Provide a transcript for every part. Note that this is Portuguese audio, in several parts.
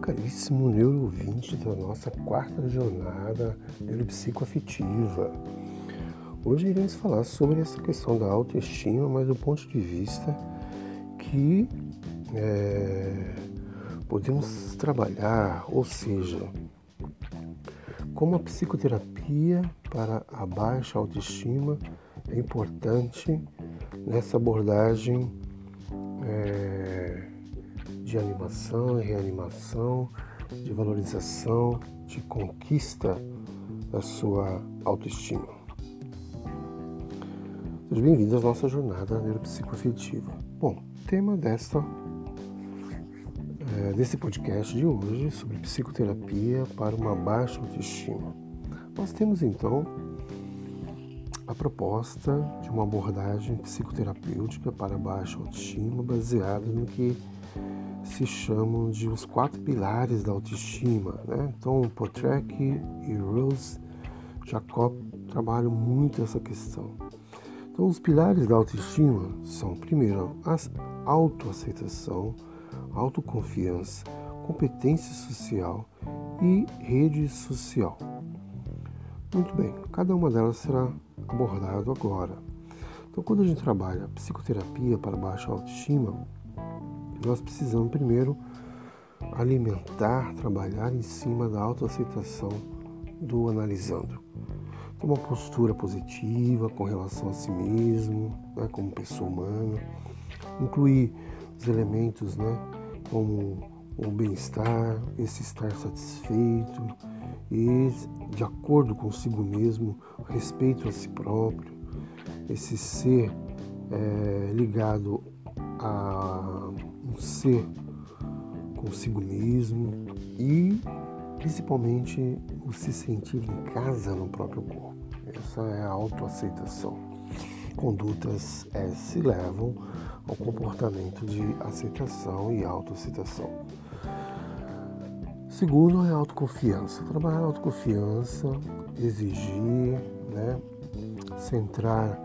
Caríssimo neuroouvinte da nossa quarta jornada neuropsicoafetiva. Hoje iremos falar sobre essa questão da autoestima, mas do ponto de vista que é, podemos trabalhar, ou seja, como a psicoterapia para a baixa autoestima é importante nessa abordagem. É, de animação e reanimação, de valorização, de conquista da sua autoestima. Sejam bem-vindos à nossa jornada neuropsicoafetiva. Bom, tema desta é, desse podcast de hoje sobre psicoterapia para uma baixa autoestima. Nós temos então a proposta de uma abordagem psicoterapêutica para baixa autoestima baseada no que se chamam de os quatro pilares da autoestima. Né? Então, Potrek e Rose Jacob trabalham muito essa questão. Então, os pilares da autoestima são, primeiro, a autoaceitação, autoconfiança, competência social e rede social. Muito bem, cada uma delas será abordado agora. Então, quando a gente trabalha psicoterapia para baixa autoestima, nós precisamos primeiro alimentar, trabalhar em cima da autoaceitação do analisando. Ter uma postura positiva com relação a si mesmo, né, como pessoa humana, incluir os elementos né, como o bem-estar, esse estar satisfeito e de acordo consigo mesmo, respeito a si próprio, esse ser é, ligado a ser consigo mesmo e principalmente o se sentir em casa no próprio corpo. Essa é a autoaceitação. Condutas S levam ao comportamento de aceitação e autoaceitação. Segundo é a autoconfiança. Trabalhar a autoconfiança, exigir, né, centrar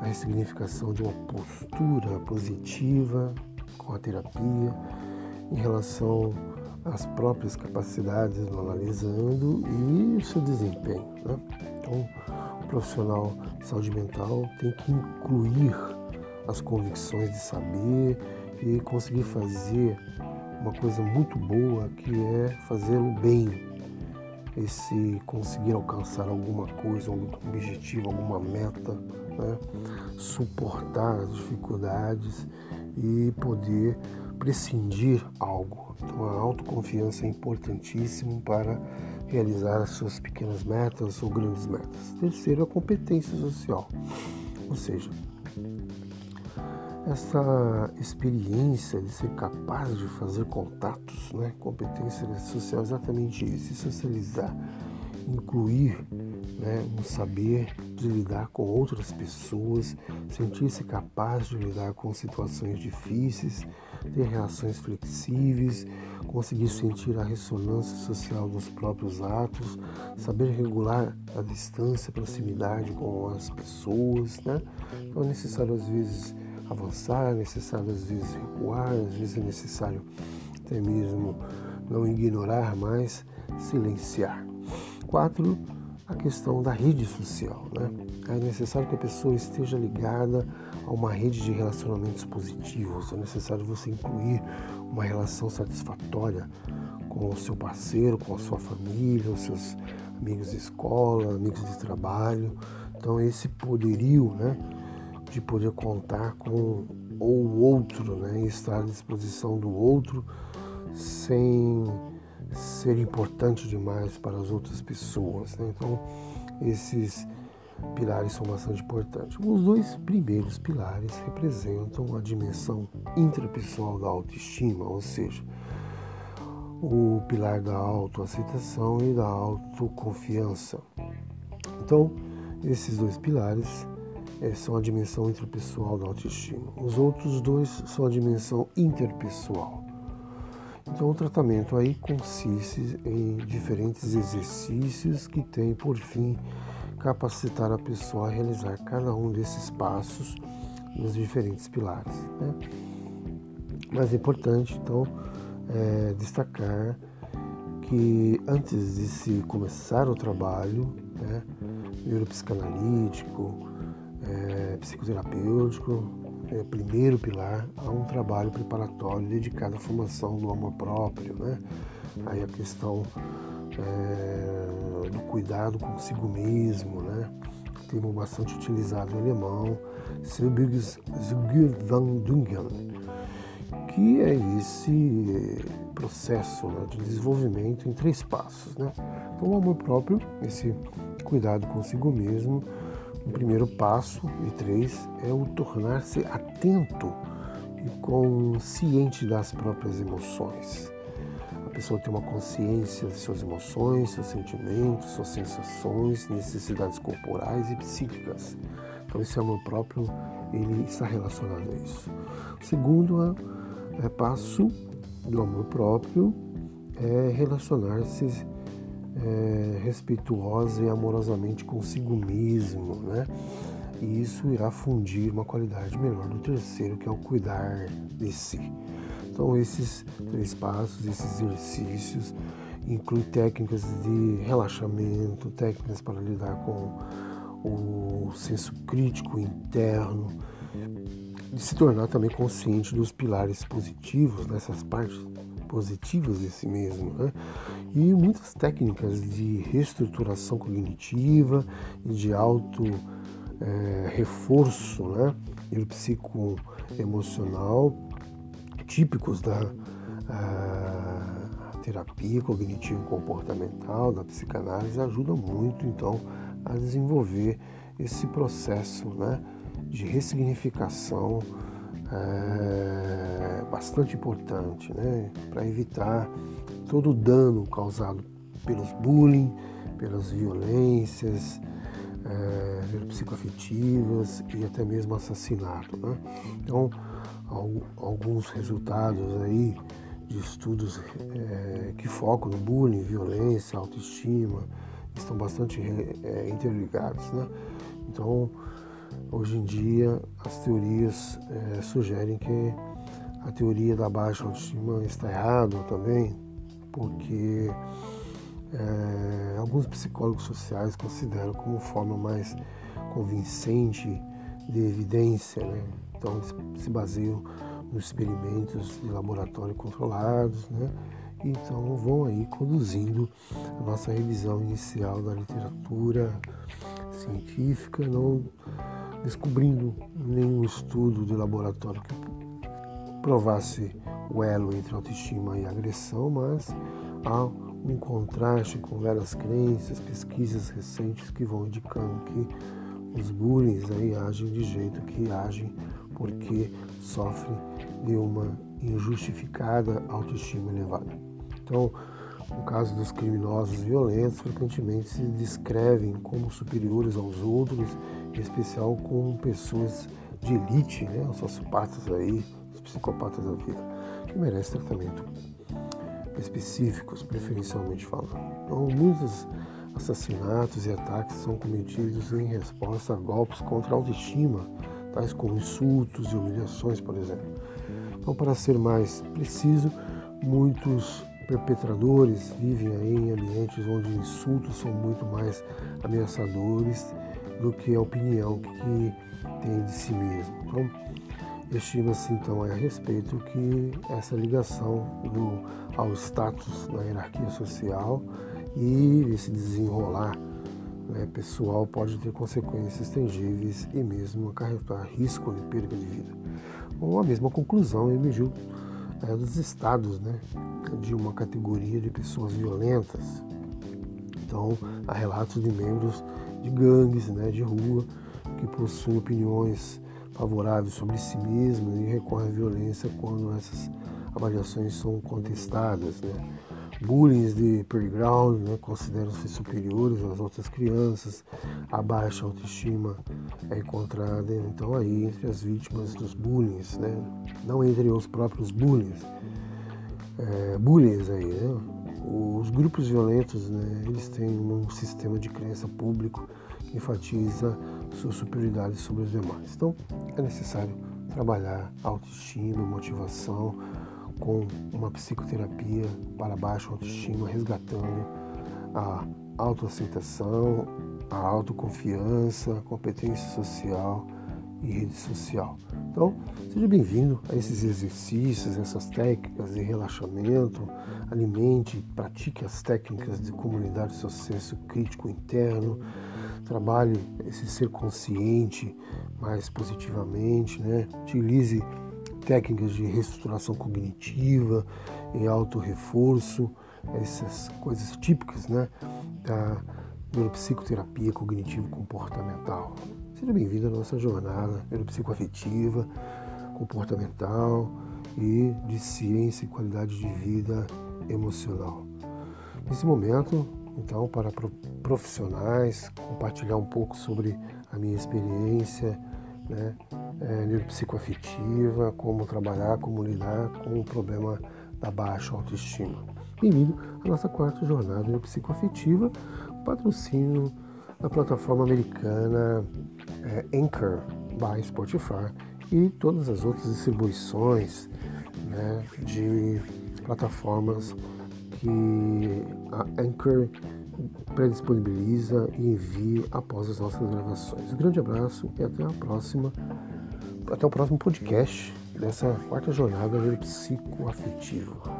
a ressignificação de uma postura positiva com a terapia em relação às próprias capacidades analisando e o seu desempenho. Né? Então, o profissional de saúde mental tem que incluir as convicções de saber e conseguir fazer uma coisa muito boa que é fazê-lo bem, esse conseguir alcançar alguma coisa, um objetivo, alguma meta, né? suportar as dificuldades e poder prescindir algo. Então a autoconfiança é importantíssimo para realizar as suas pequenas metas ou grandes metas. Terceiro, a competência social, ou seja, essa experiência de ser capaz de fazer contatos, né? competência social, exatamente isso, socializar, incluir né? um saber de lidar com outras pessoas, sentir-se capaz de lidar com situações difíceis, ter reações flexíveis, conseguir sentir a ressonância social dos próprios atos, saber regular a distância, a proximidade com as pessoas. Né? Então é necessário às vezes avançar, é necessário às vezes recuar, às vezes é necessário até mesmo não ignorar, mas silenciar. Quatro, a questão da rede social. Né? É necessário que a pessoa esteja ligada a uma rede de relacionamentos positivos. É necessário você incluir uma relação satisfatória com o seu parceiro, com a sua família, os seus amigos de escola, amigos de trabalho. Então esse poderio, né? de poder contar com o outro, né? estar à disposição do outro sem ser importante demais para as outras pessoas. Né? Então, esses pilares são bastante importantes. Os dois primeiros pilares representam a dimensão intrapessoal da autoestima, ou seja, o pilar da autoaceitação e da autoconfiança. Então, esses dois pilares é, são a dimensão interpessoal da autoestima. Os outros dois são a dimensão interpessoal. Então, o tratamento aí consiste em diferentes exercícios que têm por fim capacitar a pessoa a realizar cada um desses passos nos diferentes pilares. Né? Mais importante, então, é, destacar que antes de se começar o trabalho né, neuropsicanalítico, é, psicoterapêutico, é, primeiro pilar, há um trabalho preparatório dedicado à formação do amor próprio, né? Aí a questão é, do cuidado consigo mesmo, né? Termo bastante utilizado em alemão, Selbstverwandlungen, que é esse processo né, de desenvolvimento em três passos, né? Então o amor próprio, esse cuidado consigo mesmo, o primeiro passo de três é o tornar-se atento e consciente das próprias emoções. A pessoa tem uma consciência de suas emoções, seus sentimentos, suas sensações, necessidades corporais e psíquicas. Então esse amor próprio ele está relacionado a isso. O segundo é, é passo do amor próprio é relacionar-se é, respeituosa e amorosamente consigo mesmo, né? E isso irá fundir uma qualidade melhor do terceiro, que é o cuidar de si. Então, esses três passos, esses exercícios, incluem técnicas de relaxamento, técnicas para lidar com o senso crítico interno, de se tornar também consciente dos pilares positivos, nessas partes positivas de si mesmo, né? e muitas técnicas de reestruturação cognitiva e de auto é, reforço, né? e psicoemocional típicos da terapia cognitivo-comportamental, da psicanálise, ajudam muito então a desenvolver esse processo né, de ressignificação é, bastante importante né, para evitar todo o dano causado pelos bullying, pelas violências é, psicoafetivas e até mesmo assassinato. Né? Então, alguns resultados aí de estudos é, que focam no bullying, violência, autoestima, estão bastante é, interligados. Né? Então, hoje em dia, as teorias é, sugerem que a teoria da baixa autoestima está errada também, porque é, alguns psicólogos sociais consideram como forma mais convincente de evidência. Né? Então, se baseiam nos experimentos de laboratório controlados, né? Então vão aí conduzindo a nossa revisão inicial da literatura científica, não descobrindo nenhum estudo de laboratório que provasse o elo entre autoestima e agressão, mas há um contraste com várias crenças, pesquisas recentes que vão indicando que os bullies aí agem de jeito que agem porque sofrem de uma injustificada autoestima elevada. Então, no caso dos criminosos violentos, frequentemente se descrevem como superiores aos outros, em especial com pessoas de elite, né, os sociopatas aí, os psicopatas da vida, que merecem tratamento específicos, preferencialmente falando. Então, muitos assassinatos e ataques são cometidos em resposta a golpes contra a autoestima, tais como insultos e humilhações, por exemplo. Então, para ser mais preciso, muitos perpetradores vivem em ambientes onde insultos são muito mais ameaçadores do que a opinião que tem de si mesmo. Então, estima-se então a respeito que essa ligação do, ao status na hierarquia social e esse desenrolar né, pessoal pode ter consequências tangíveis e mesmo acarretar risco de perda de vida. Ou a mesma conclusão emergiu é, dos estados né, de uma categoria de pessoas violentas. Então, há relatos de membros de gangues né, de rua que possuem opiniões favoráveis sobre si mesmos e recorrem à violência quando essas avaliações são contestadas. Né? bullying de playground, né, consideram-se superiores às outras crianças, a baixa autoestima é encontrada então aí entre as vítimas dos bullying, né, não entre os próprios bullies, é, bullies aí, né, os grupos violentos, né, eles têm um sistema de crença público que enfatiza sua superioridade sobre os demais. Então, é necessário trabalhar autoestima, motivação, com uma psicoterapia para baixa autoestima, resgatando a autoaceitação, a autoconfiança, a competência social e rede social. Então, seja bem-vindo a esses exercícios, essas técnicas de relaxamento. Alimente, pratique as técnicas de comunidade seu senso crítico interno. Trabalhe esse ser consciente mais positivamente, né? Utilize técnicas de reestruturação cognitiva e auto-reforço, essas coisas típicas, né? Da neuropsicoterapia cognitivo-comportamental. Seja bem-vindo à nossa jornada neuropsicoafetiva, comportamental e de ciência e qualidade de vida emocional. Nesse momento, então, para profissionais, compartilhar um pouco sobre a minha experiência né, é, neuropsicoafetiva, como trabalhar, como lidar com o problema da baixa autoestima. Bem-vindo à nossa quarta jornada neuropsicoafetiva, patrocínio da plataforma americana é, Anchor by Spotify e todas as outras distribuições né, de plataformas que a Anchor predisponibiliza e envia após as nossas gravações. Um grande abraço e até a próxima, até o próximo podcast dessa quarta jornada psicoafetiva.